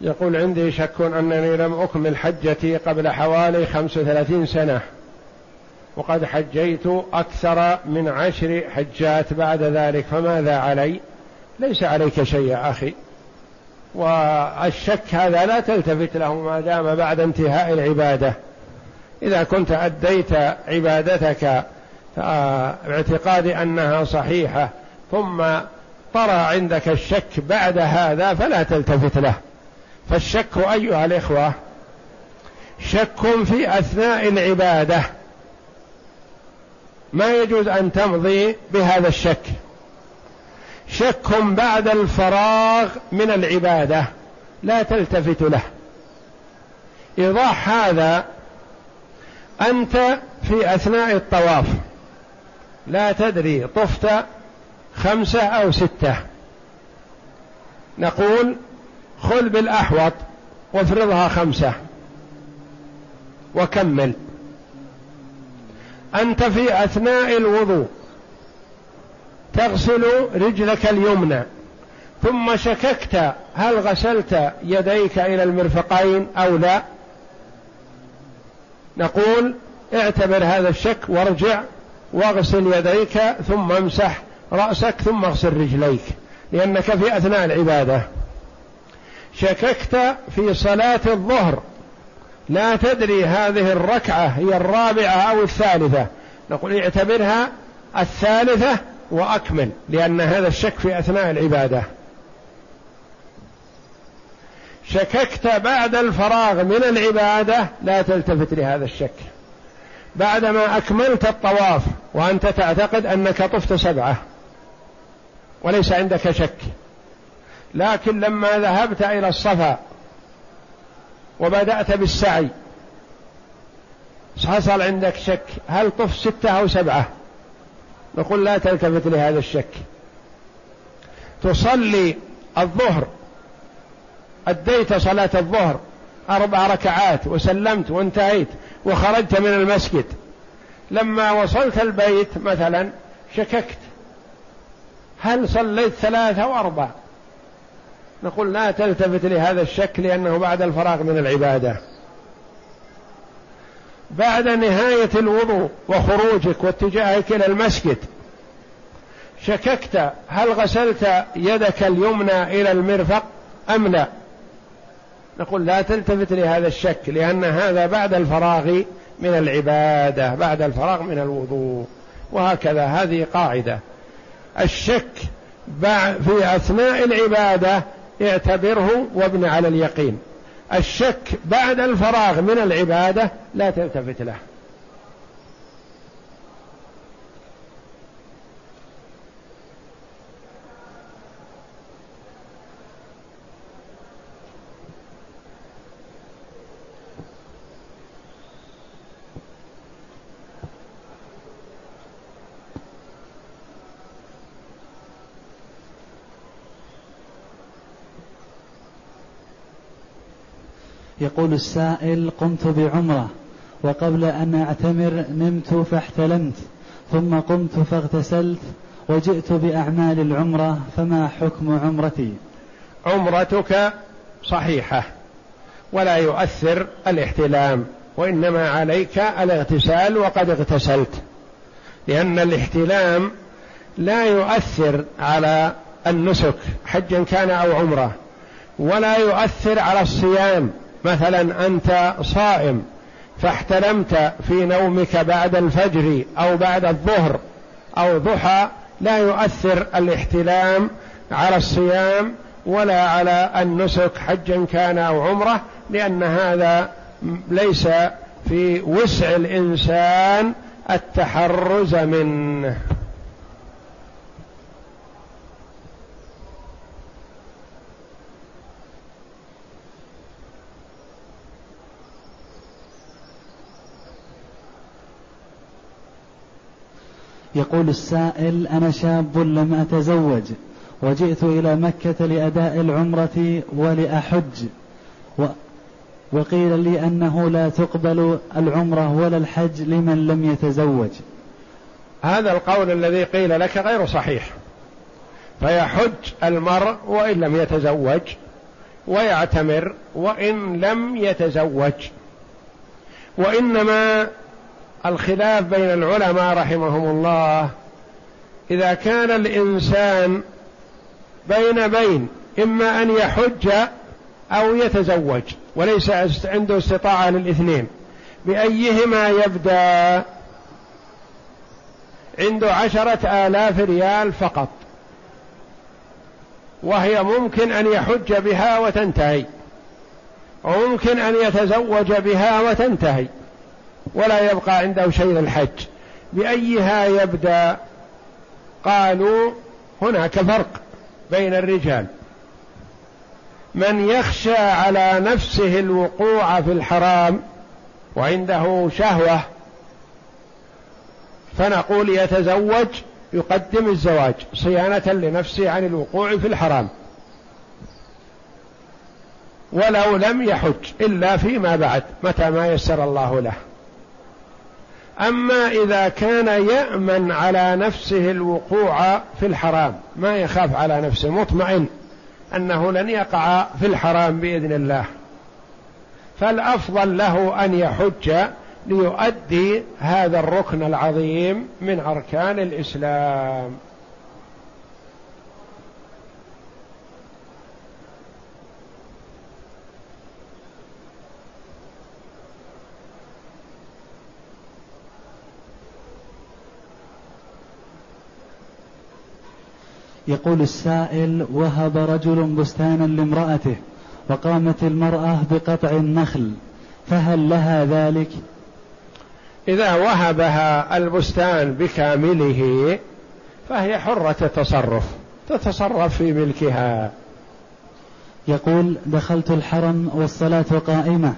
يقول عندي شك أنني لم أكمل حجتي قبل حوالي خمس وثلاثين سنة وقد حجيت أكثر من عشر حجات بعد ذلك فماذا علي؟ ليس عليك شيء يا أخي. والشك هذا لا تلتفت له ما دام بعد انتهاء العبادة. إذا كنت أديت عبادتك باعتقاد أنها صحيحة ثم طرى عندك الشك بعد هذا فلا تلتفت له. فالشك أيها الإخوة شك في أثناء العبادة. ما يجوز أن تمضي بهذا الشك. شك بعد الفراغ من العبادة لا تلتفت له. إيضاح هذا أنت في أثناء الطواف. لا تدري طفت خمسة أو ستة. نقول خذ بالأحوط وافرضها خمسة. وكمل. أنت في أثناء الوضوء تغسل رجلك اليمنى ثم شككت هل غسلت يديك إلى المرفقين أو لا؟ نقول اعتبر هذا الشك وارجع واغسل يديك ثم امسح رأسك ثم اغسل رجليك لأنك في أثناء العبادة. شككت في صلاة الظهر. لا تدري هذه الركعة هي الرابعة أو الثالثة. نقول اعتبرها الثالثة وأكمل لأن هذا الشك في أثناء العبادة. شككت بعد الفراغ من العبادة لا تلتفت لهذا الشك. بعدما أكملت الطواف وأنت تعتقد أنك طفت سبعة وليس عندك شك. لكن لما ذهبت إلى الصفا وبدأت بالسعي حصل عندك شك. هل طف ستة أو سبعة؟ نقول لا تلتفت لهذا الشك. تصلي الظهر أديت صلاة الظهر أربع ركعات وسلمت وانتهيت وخرجت من المسجد. لما وصلت البيت مثلا شككت. هل صليت ثلاثة أو أربع نقول لا تلتفت لهذا الشك لأنه بعد الفراغ من العبادة. بعد نهاية الوضوء وخروجك واتجاهك إلى المسجد شككت هل غسلت يدك اليمنى إلى المرفق أم لا؟ نقول لا تلتفت لهذا الشك لأن هذا بعد الفراغ من العبادة بعد الفراغ من الوضوء. وهكذا هذه قاعدة. الشك في أثناء العبادة اعتبره وابن على اليقين. الشك بعد الفراغ من العبادة لا تلتفت له. يقول السائل قمت بعمرة وقبل أن أعتمر نمت فاحتلمت ثم قمت فاغتسلت وجئت بأعمال العمرة فما حكم عمرتي؟ عمرتك صحيحة ولا يؤثر الاحتلام وإنما عليك الاغتسال وقد اغتسلت لأن الاحتلام لا يؤثر على النسك حجا كان أو عمرة ولا يؤثر على الصيام مثلا أنت صائم فاحتلمت في نومك بعد الفجر أو بعد الظهر أو ضحى لا يؤثر الاحتلام على الصيام ولا على النسك حجا كان أو عمرة لأن هذا ليس في وسع الإنسان التحرز منه. يقول السائل أنا شاب لم أتزوج وجئت إلى مكة لأداء العمرة ولأحج. و وقيل لي أنه لا تقبل العمرة ولا الحج لمن لم يتزوج. هذا القول الذي قيل لك غير صحيح. فيحج المرء وإن لم يتزوج ويعتمر وإن لم يتزوج. وإنما الخلاف بين العلماء رحمهم الله. إذا كان الإنسان بين بين إما أن يحج أو يتزوج وليس عنده استطاعة للاثنين. بأيهما يبدأ؟ عنده عشرة آلاف ريال فقط. وهي ممكن أن يحج بها وتنتهي. وممكن أن يتزوج بها وتنتهي. ولا يبقى عنده شيء للحج. بأيها يبدأ؟ قالوا هناك فرق بين الرجال. من يخشى على نفسه الوقوع في الحرام وعنده شهوة فنقول يتزوج يقدم الزواج صيانة لنفسه عن الوقوع في الحرام. ولو لم يحج إلا فيما بعد متى ما يسر الله له. أما إذا كان يأمن على نفسه الوقوع في الحرام ما يخاف على نفسه مطمئن أنه لن يقع في الحرام بإذن الله. فالأفضل له أن يحج ليؤدي هذا الركن العظيم من أركان الإسلام. يقول السائل وهب رجل بستانا لامرأته وقامت المرأة بقطع النخل فهل لها ذلك؟ إذا وهبها البستان بكامله فهي حرة التصرف تتصرف في ملكها. يقول دخلت الحرم والصلاة قائمة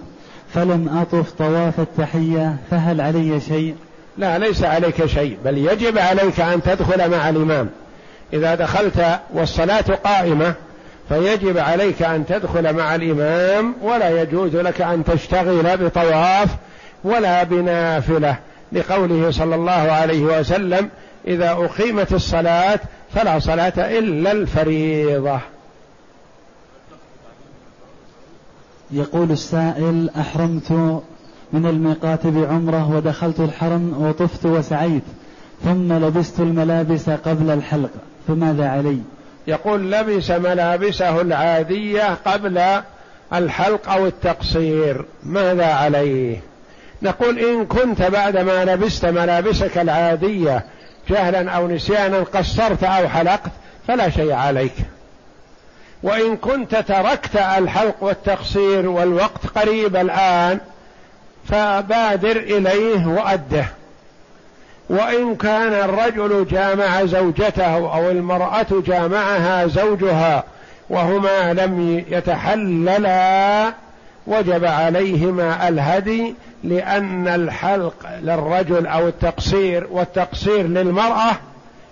فلم أطف طواف التحية فهل علي شيء؟ لا ليس عليك شيء بل يجب عليك أن تدخل مع الإمام. إذا دخلت والصلاة قائمة فيجب عليك أن تدخل مع الإمام ولا يجوز لك أن تشتغل بطواف ولا بنافلة. لقوله صلى الله عليه وسلم إذا أقيمت الصلاة فلا صلاة إلا الفريضة. يقول السائل أحرمت من الميقات بعمرة ودخلت الحرم وطفت وسعيت ثم لبست الملابس قبل الحلق. فماذا علي؟ يقول لبس ملابسه العادية قبل الحلق أو التقصير. ماذا عليه؟ نقول إن كنت بعدما لبست ملابسك العادية جهلا أو نسيانا قصرت أو حلقت فلا شيء عليك. وإن كنت تركت الحلق والتقصير والوقت قريب الآن فبادر إليه وأده. وإن كان الرجل جامع زوجته أو المرأة جامعها زوجها وهما لم يتحللا وجب عليهما الهدي لأن الحلق للرجل أو التقصير والتقصير للمرأة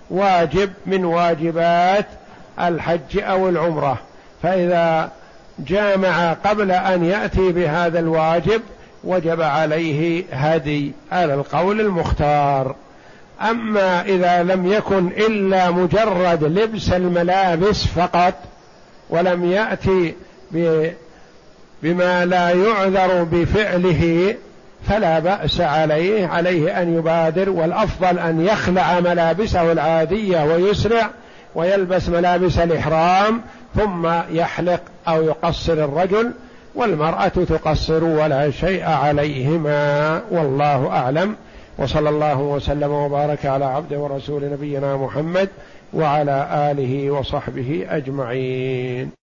واجب من واجبات الحج أو العمرة. فإذا جامع قبل أن يأتي بهذا الواجب وجب عليه هدي على القول المختار. أما إذا لم يكن إلا مجرد لبس الملابس فقط ولم يأتي بما لا يعذر بفعله فلا بأس عليه عليه أن يبادر والأفضل أن يخلع ملابسه العادية ويسرع ويلبس ملابس الإحرام ثم يحلق أو يقصر الرجل والمرأة تقصر ولا شيء عليهما والله أعلم. وصلى الله وسلم وبارك على عبده ورسول نبينا محمد وعلى آله وصحبه أجمعين.